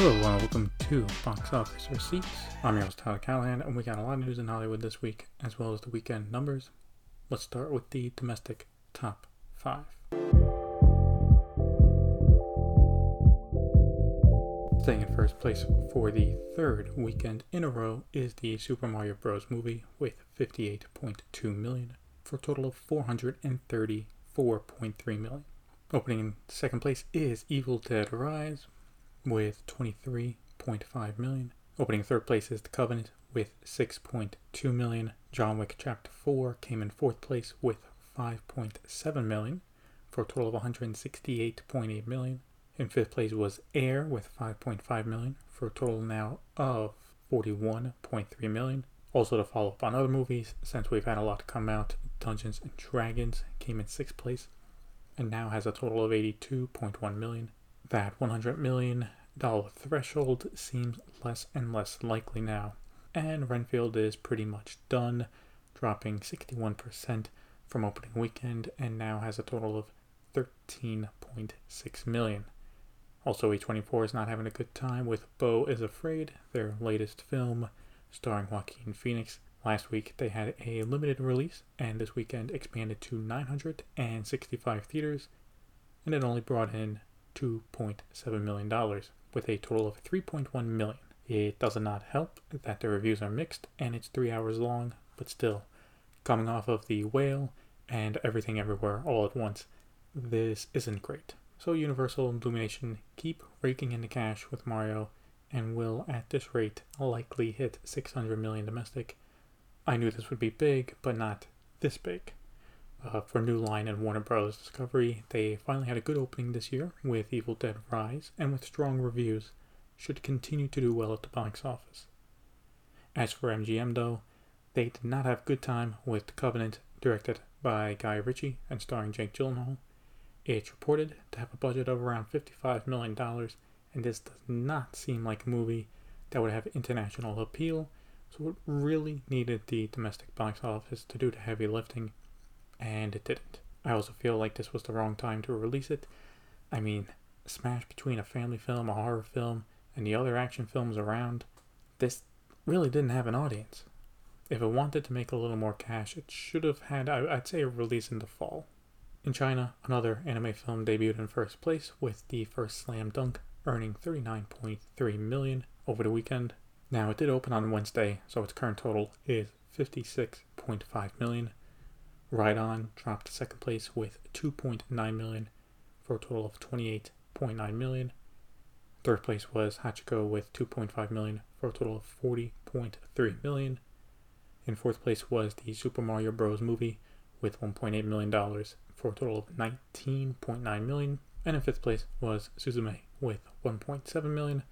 Hello, and welcome to Box Office Receipts. I'm your host, Tyler Callahan, and we got a lot of news in Hollywood this week, as well as the weekend numbers. Let's start with the domestic top five. Staying in first place for the third weekend in a row is the Super Mario Bros. movie with 58.2 million for a total of 434.3 million. Opening in second place is Evil Dead Rise with 23.5 million. Opening third place is The Covenant with 6.2 million. John Wick Chapter 4 came in fourth place with 5.7 million for a total of 168.8 million. In fifth place was Air with 5.5 million for a total now of 41.3 million. Also to follow up on other movies, since we've had a lot come out, Dungeons and Dragons came in sixth place and now has a total of 82.1 million. That 100 million dollar threshold seems less and less likely now, and Renfield is pretty much done, dropping 61% from opening weekend and now has a total of 13.6 million. Also, A24 is not having a good time with Beau is Afraid, their latest film starring Joaquin Phoenix. Last week they had a limited release, and this weekend expanded to 965 theaters, and it only brought in $2.7 million with a total of 3.1 million. It does not help that the reviews are mixed and it's three hours long, but still, coming off of the whale and everything everywhere all at once, this isn't great. So Universal and Illumination keep raking in the cash with Mario and will at this rate likely hit 600 million domestic. I knew this would be big, but not this big uh, for New Line and Warner Bros. Discovery. They finally had a good opening this year with Evil Dead Rise, and with strong reviews, should continue to do well at the box office. As for MGM, though, they did not have good time with Covenant, directed by Guy Ritchie and starring Jake Gyllenhaal. It's reported to have a budget of around $55 million, and this does not seem like a movie that would have international appeal, so it really needed the domestic box office to do the heavy lifting and it didn't. I also feel like this was the wrong time to release it. I mean, smash between a family film, a horror film, and the other action films around, this really didn't have an audience. If it wanted to make a little more cash, it should have had, I'd say, a release in the fall. In China, another anime film debuted in first place with the first Slam Dunk, earning 39.3 million over the weekend. Now, it did open on Wednesday, so its current total is 56.5 million. Ride On dropped to second place with 2.9 million for a total of 28.9 million. Third place was Hachiko with 2.5 million for a total of 40.3 million. In fourth place was the Super Mario Bros. movie with 1.8 million dollars for a total of 19.9 million. And in fifth place was Suzume with 1.7 million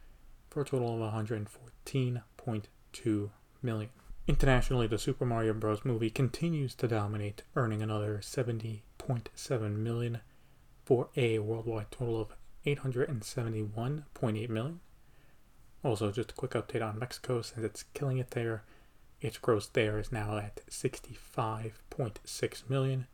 for a total of 114.2 million. Internationally, the Super Mario Bros. movie continues to dominate, earning another 70.7 million for a worldwide total of 871.8 million. Also, just a quick update on Mexico since it's killing it there. Its gross there is now at 65.6 million,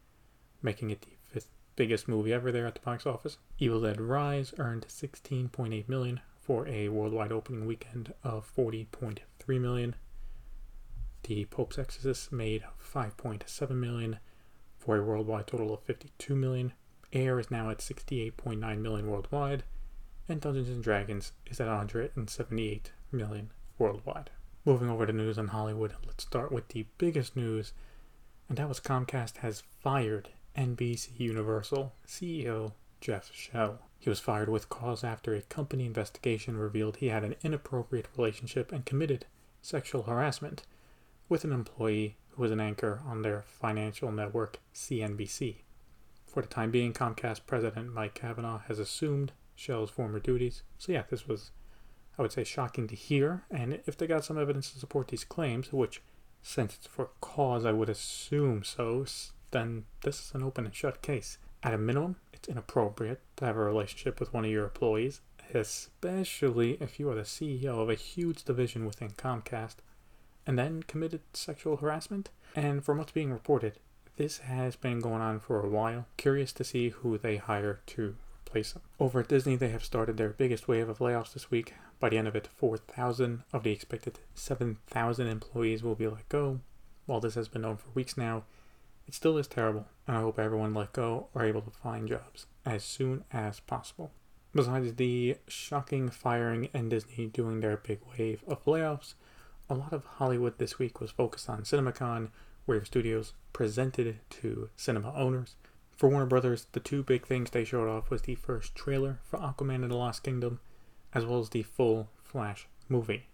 making it the fifth biggest movie ever there at the box office. Evil Dead Rise earned 16.8 million for a worldwide opening weekend of 40.3 million. The Pope's Exorcist made 5.7 million for a worldwide total of 52 million. Air is now at 68.9 million worldwide, and Dungeons and Dragons is at 178 million worldwide. Moving over to news on Hollywood, let's start with the biggest news, and that was Comcast has fired NBC Universal CEO Jeff Shell. He was fired with cause after a company investigation revealed he had an inappropriate relationship and committed sexual harassment with an employee who was an anchor on their financial network, CNBC. For the time being, Comcast president Mike Cavanagh has assumed Shell's former duties. So, yeah, this was, I would say, shocking to hear. And if they got some evidence to support these claims, which, since it's for cause, I would assume so, then this is an open and shut case. At a minimum, it's inappropriate to have a relationship with one of your employees, especially if you are the CEO of a huge division within Comcast and then committed sexual harassment. And from what's being reported, this has been going on for a while. Curious to see who they hire to replace them. Over at Disney, they have started their biggest wave of layoffs this week. By the end of it, 4,000 of the expected 7,000 employees will be let go. While this has been known for weeks now, it still is terrible, and I hope everyone let go are able to find jobs as soon as possible. Besides the shocking firing and Disney doing their big wave of layoffs, a lot of Hollywood this week was focused on CinemaCon, where studios presented to cinema owners. For Warner Brothers, the two big things they showed off was the first trailer for Aquaman and the Lost Kingdom, as well as the full Flash movie.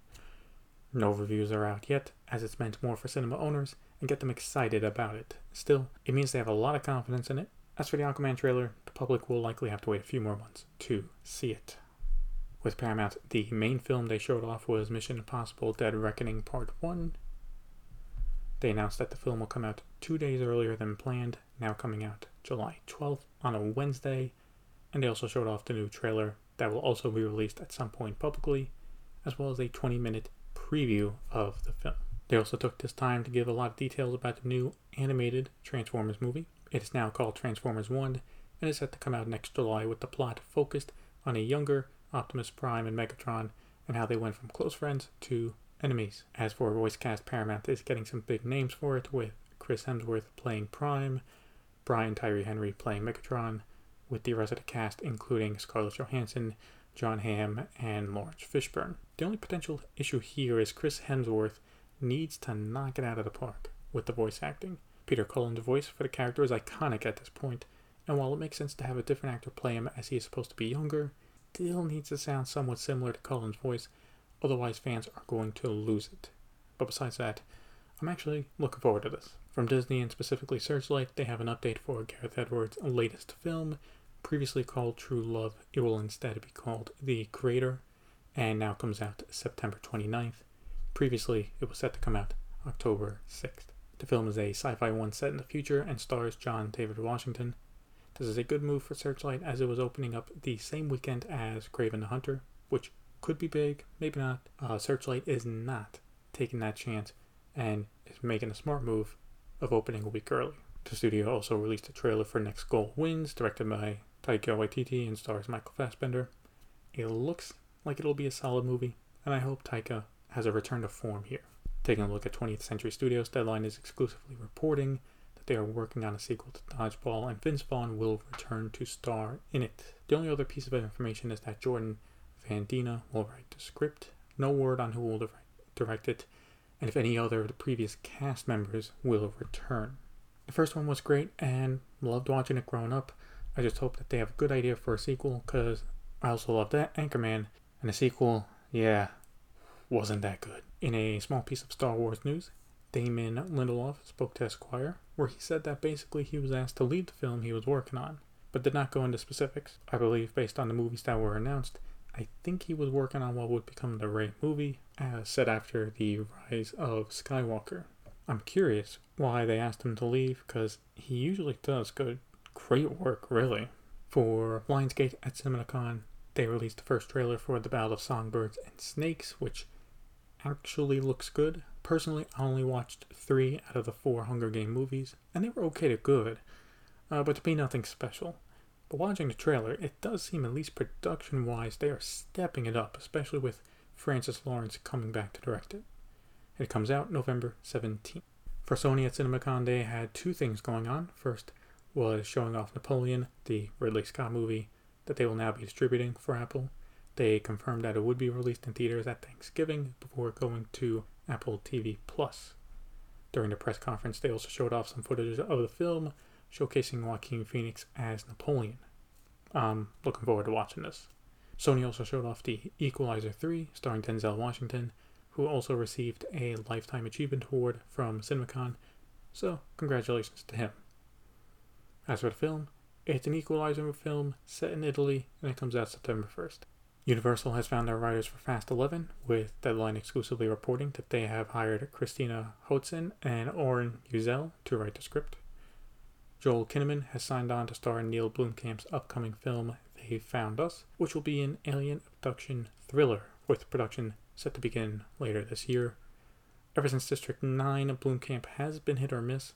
No reviews are out yet, as it's meant more for cinema owners and get them excited about it. Still, it means they have a lot of confidence in it. As for the Aquaman trailer, the public will likely have to wait a few more months to see it. With Paramount, the main film they showed off was Mission Impossible Dead Reckoning Part 1. They announced that the film will come out two days earlier than planned, now coming out July 12th on a Wednesday, and they also showed off the new trailer that will also be released at some point publicly, as well as a 20 minute preview of the film. They also took this time to give a lot of details about the new animated Transformers movie. It is now called Transformers 1 and is set to come out next July with the plot focused on a younger Optimus Prime and Megatron, and how they went from close friends to enemies. As for voice cast, Paramount is getting some big names for it, with Chris Hemsworth playing Prime, Brian Tyree Henry playing Megatron, with the rest of the cast including Scarlett Johansson, Jon Hamm, and Laurence Fishburne. The only potential issue here is Chris Hemsworth needs to knock it out of the park with the voice acting. Peter Cullen's voice for the character is iconic at this point, and while it makes sense to have a different actor play him as he is supposed to be younger, still needs to sound somewhat similar to Cullen's voice, otherwise fans are going to lose it. But besides that, I'm actually looking forward to this. From Disney and specifically Searchlight, they have an update for Gareth Edwards' latest film, previously called True Love. It will instead be called The Creator, and now comes out September 29th. Previously, it was set to come out October 6th. The film is a sci fi one set in the future and stars John David Washington, this is a good move for Searchlight as it was opening up the same weekend as Kraven the Hunter, which could be big, maybe not. Uh, Searchlight is not taking that chance and is making a smart move of opening a week early. The studio also released a trailer for Next Goal Wins, directed by Taika Waititi and stars Michael Fassbender. It looks like it'll be a solid movie, and I hope Taika has a return to form here. Taking a look at 20th Century Studios, Deadline is exclusively reporting they are working on a sequel to Dodgeball, and Vince Vaughn will return to star in it. The only other piece of information is that Jordan VanDina will write the script. No word on who will direct it, and if any other of the previous cast members will return. The first one was great, and loved watching it growing up. I just hope that they have a good idea for a sequel, because I also loved that Anchorman, and the sequel, yeah, wasn't that good. In a small piece of Star Wars news, Damon Lindelof spoke to Esquire, where he said that basically he was asked to lead the film he was working on, but did not go into specifics. I believe, based on the movies that were announced, I think he was working on what would become the Rey movie, as set after the rise of Skywalker. I'm curious why they asked him to leave, because he usually does good, great work, really. For Lionsgate at CinemaCon, they released the first trailer for The Ballad of Songbirds and Snakes, which actually looks good. Personally, I only watched three out of the four Hunger Game movies, and they were okay to good, uh, but to be nothing special. But watching the trailer, it does seem, at least production wise, they are stepping it up, especially with Francis Lawrence coming back to direct it. It comes out November 17th. For Sony at CinemaCon, they had two things going on. First was showing off Napoleon, the Ridley Scott movie that they will now be distributing for Apple. They confirmed that it would be released in theaters at Thanksgiving before going to Apple TV Plus. During the press conference, they also showed off some footage of the film, showcasing Joaquin Phoenix as Napoleon. I'm looking forward to watching this. Sony also showed off the Equalizer 3, starring Denzel Washington, who also received a Lifetime Achievement Award from CinemaCon, so congratulations to him. As for the film, it's an Equalizer film set in Italy, and it comes out September 1st. Universal has found their writers for Fast 11, with Deadline exclusively reporting that they have hired Christina Hodson and Oren Uziel to write the script. Joel Kinnaman has signed on to star in Neill Blomkamp's upcoming film They Found Us, which will be an alien abduction thriller, with production set to begin later this year. Ever since District 9, Blomkamp has been hit or miss,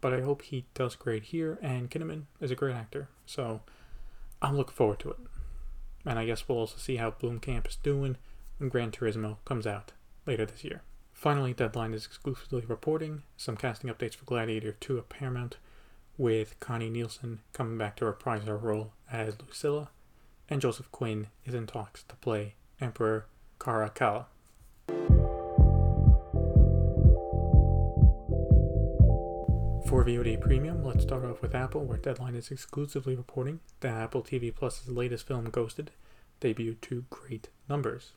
but I hope he does great here, and Kinnaman is a great actor, so I'm looking forward to it. And I guess we'll also see how Blomkamp is doing when Gran Turismo comes out later this year. Finally, Deadline is exclusively reporting some casting updates for Gladiator 2 at Paramount, with Connie Nielsen coming back to reprise her role as Lucilla, and Joseph Quinn is in talks to play Emperor Caracalla. For VOD Premium, let's start off with Apple, where Deadline is exclusively reporting that Apple TV Plus's latest film, Ghosted, debuted to great numbers.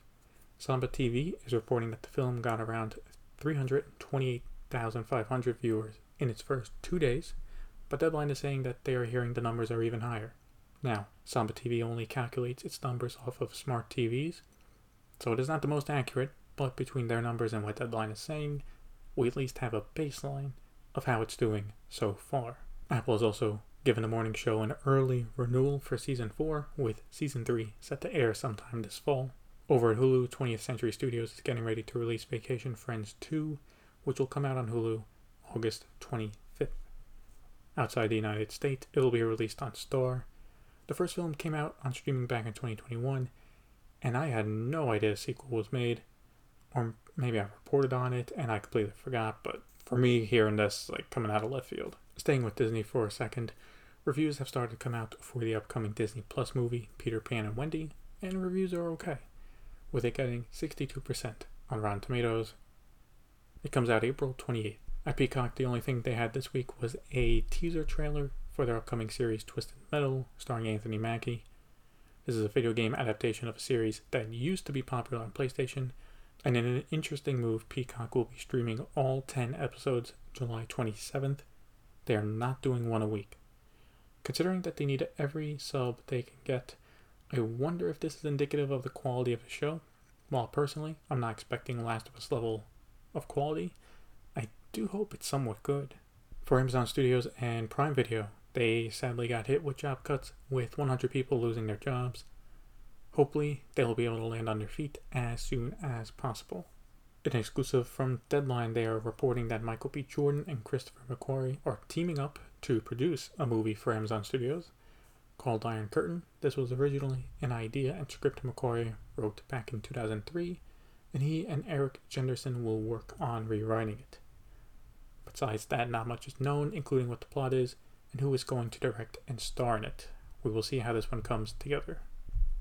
Samba TV is reporting that the film got around 328,500 viewers in its first two days, but Deadline is saying that they are hearing the numbers are even higher. Now, Samba TV only calculates its numbers off of smart TVs, so it is not the most accurate, but between their numbers and what Deadline is saying, we at least have a baseline of how it's doing so far. Apple has also given the morning show an early renewal for season 4, with season 3 set to air sometime this fall. Over at Hulu, 20th Century Studios is getting ready to release Vacation Friends 2, which will come out on Hulu August 25th. Outside the United States, it will be released on Star. The first film came out on streaming back in 2021, and I had no idea a sequel was made. Or maybe I reported on it and I completely forgot, but for me, hearing this, like coming out of left field. Staying with Disney for a second, reviews have started to come out for the upcoming Disney Plus movie, Peter Pan and Wendy, and reviews are okay with it getting 62% on Rotten Tomatoes. It comes out April 28th. At Peacock, the only thing they had this week was a teaser trailer for their upcoming series Twisted Metal, starring Anthony Mackie. This is a video game adaptation of a series that used to be popular on PlayStation, and in an interesting move, Peacock will be streaming all 10 episodes July 27th. They are not doing one a week. Considering that they need every sub they can get, I wonder if this is indicative of the quality of the show. While personally, I'm not expecting Last of Us level of quality, I do hope it's somewhat good. For Amazon Studios and Prime Video, they sadly got hit with job cuts, with 100 people losing their jobs. Hopefully, they will be able to land on their feet as soon as possible. In exclusive from Deadline, they are reporting that Michael B. Jordan and Christopher McQuarrie are teaming up to produce a movie for Amazon Studios called Iron Curtain. This was originally an idea and script McQuarrie wrote back in 2003, and he and Erik Jendresen will work on rewriting it. Besides that, not much is known, including what the plot is and who is going to direct and star in it. We will see how this one comes together.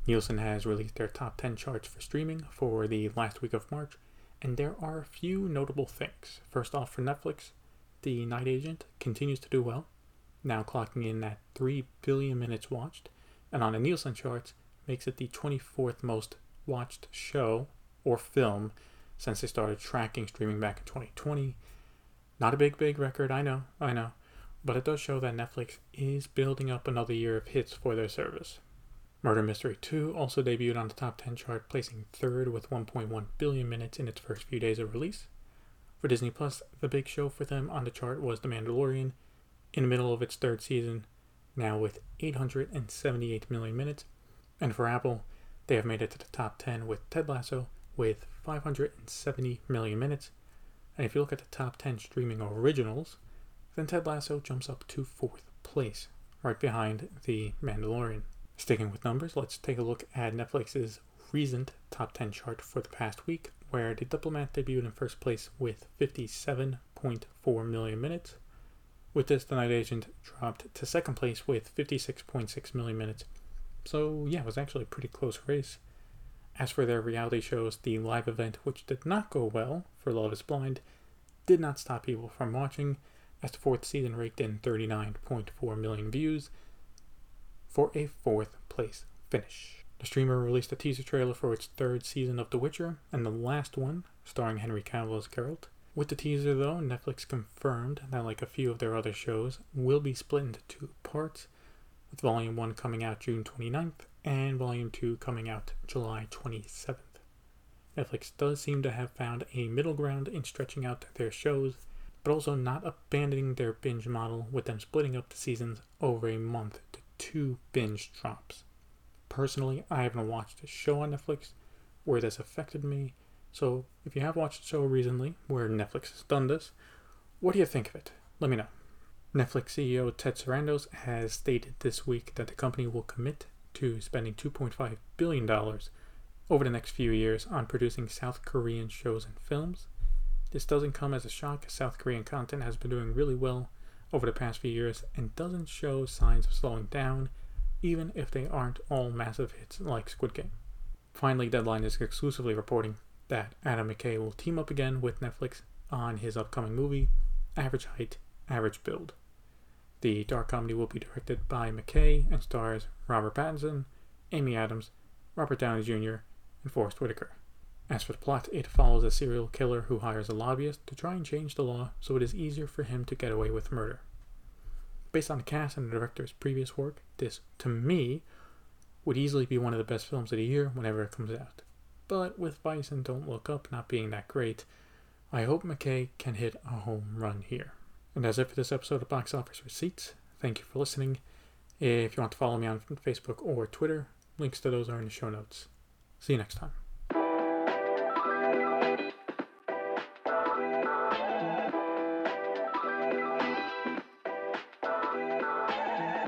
Nielsen has released their top 10 charts for streaming for the last week of March, and there are a few notable things. First off, for Netflix, The Night Agent continues to do well now clocking in at 3 billion minutes watched, and on the Nielsen charts makes it the 24th most watched show or film since they started tracking streaming back in 2020. Not a big, big record, I know, I know, but it does show that Netflix is building up another year of hits for their service. Murder Mystery 2 also debuted on the top 10 chart, placing third with 1.1 billion minutes in its first few days of release. For Disney Plus, the big show for them on the chart was The Mandalorian, in the middle of its third season, now with 878 million minutes. And for Apple, they have made it to the top 10 with Ted Lasso with 570 million minutes. And if you look at the top 10 streaming originals, then Ted Lasso jumps up to fourth place, right behind The Mandalorian. Sticking with numbers, let's take a look at Netflix's recent top 10 chart for the past week, where The Diplomat debuted in first place with 57.4 million minutes. With this, The Night Agent dropped to second place with 56.6 million minutes. So, yeah, it was actually a pretty close race. As for their reality shows, the live event, which did not go well for Love is Blind, did not stop people from watching, as the fourth season raked in 39.4 million views for a fourth place finish. The streamer released a teaser trailer for its third season of The Witcher, and the last one, starring Henry Cavill as Geralt. With the teaser, though, Netflix confirmed that, like a few of their other shows, will be split into two parts, with Volume 1 coming out June 29th and Volume 2 coming out July 27th. Netflix does seem to have found a middle ground in stretching out their shows, but also not abandoning their binge model with them splitting up the seasons over a month two binge drops. Personally, I haven't watched a show on Netflix where this affected me so, if you have watched a show recently, where Netflix has done this, what do you think of it? Let me know. Netflix CEO Ted Sarandos has stated this week that the company will commit to spending $2.5 billion over the next few years on producing South Korean shows and films. This doesn't come as a shock, South Korean content has been doing really well over the past few years and doesn't show signs of slowing down, even if they aren't all massive hits like Squid Game. Finally, Deadline is exclusively reporting that Adam McKay will team up again with Netflix on his upcoming movie, Average Height, Average Build. The dark comedy will be directed by McKay and stars Robert Pattinson, Amy Adams, Robert Downey Jr., and Forest Whitaker. As for the plot, it follows a serial killer who hires a lobbyist to try and change the law so it is easier for him to get away with murder. Based on the cast and the director's previous work, this, to me, would easily be one of the best films of the year whenever it comes out. But with Vice and Don't Look Up not being that great, I hope McKay can hit a home run here. And that's it for this episode of Box Office Receipts. Thank you for listening. If you want to follow me on Facebook or Twitter, links to those are in the show notes. See you next time.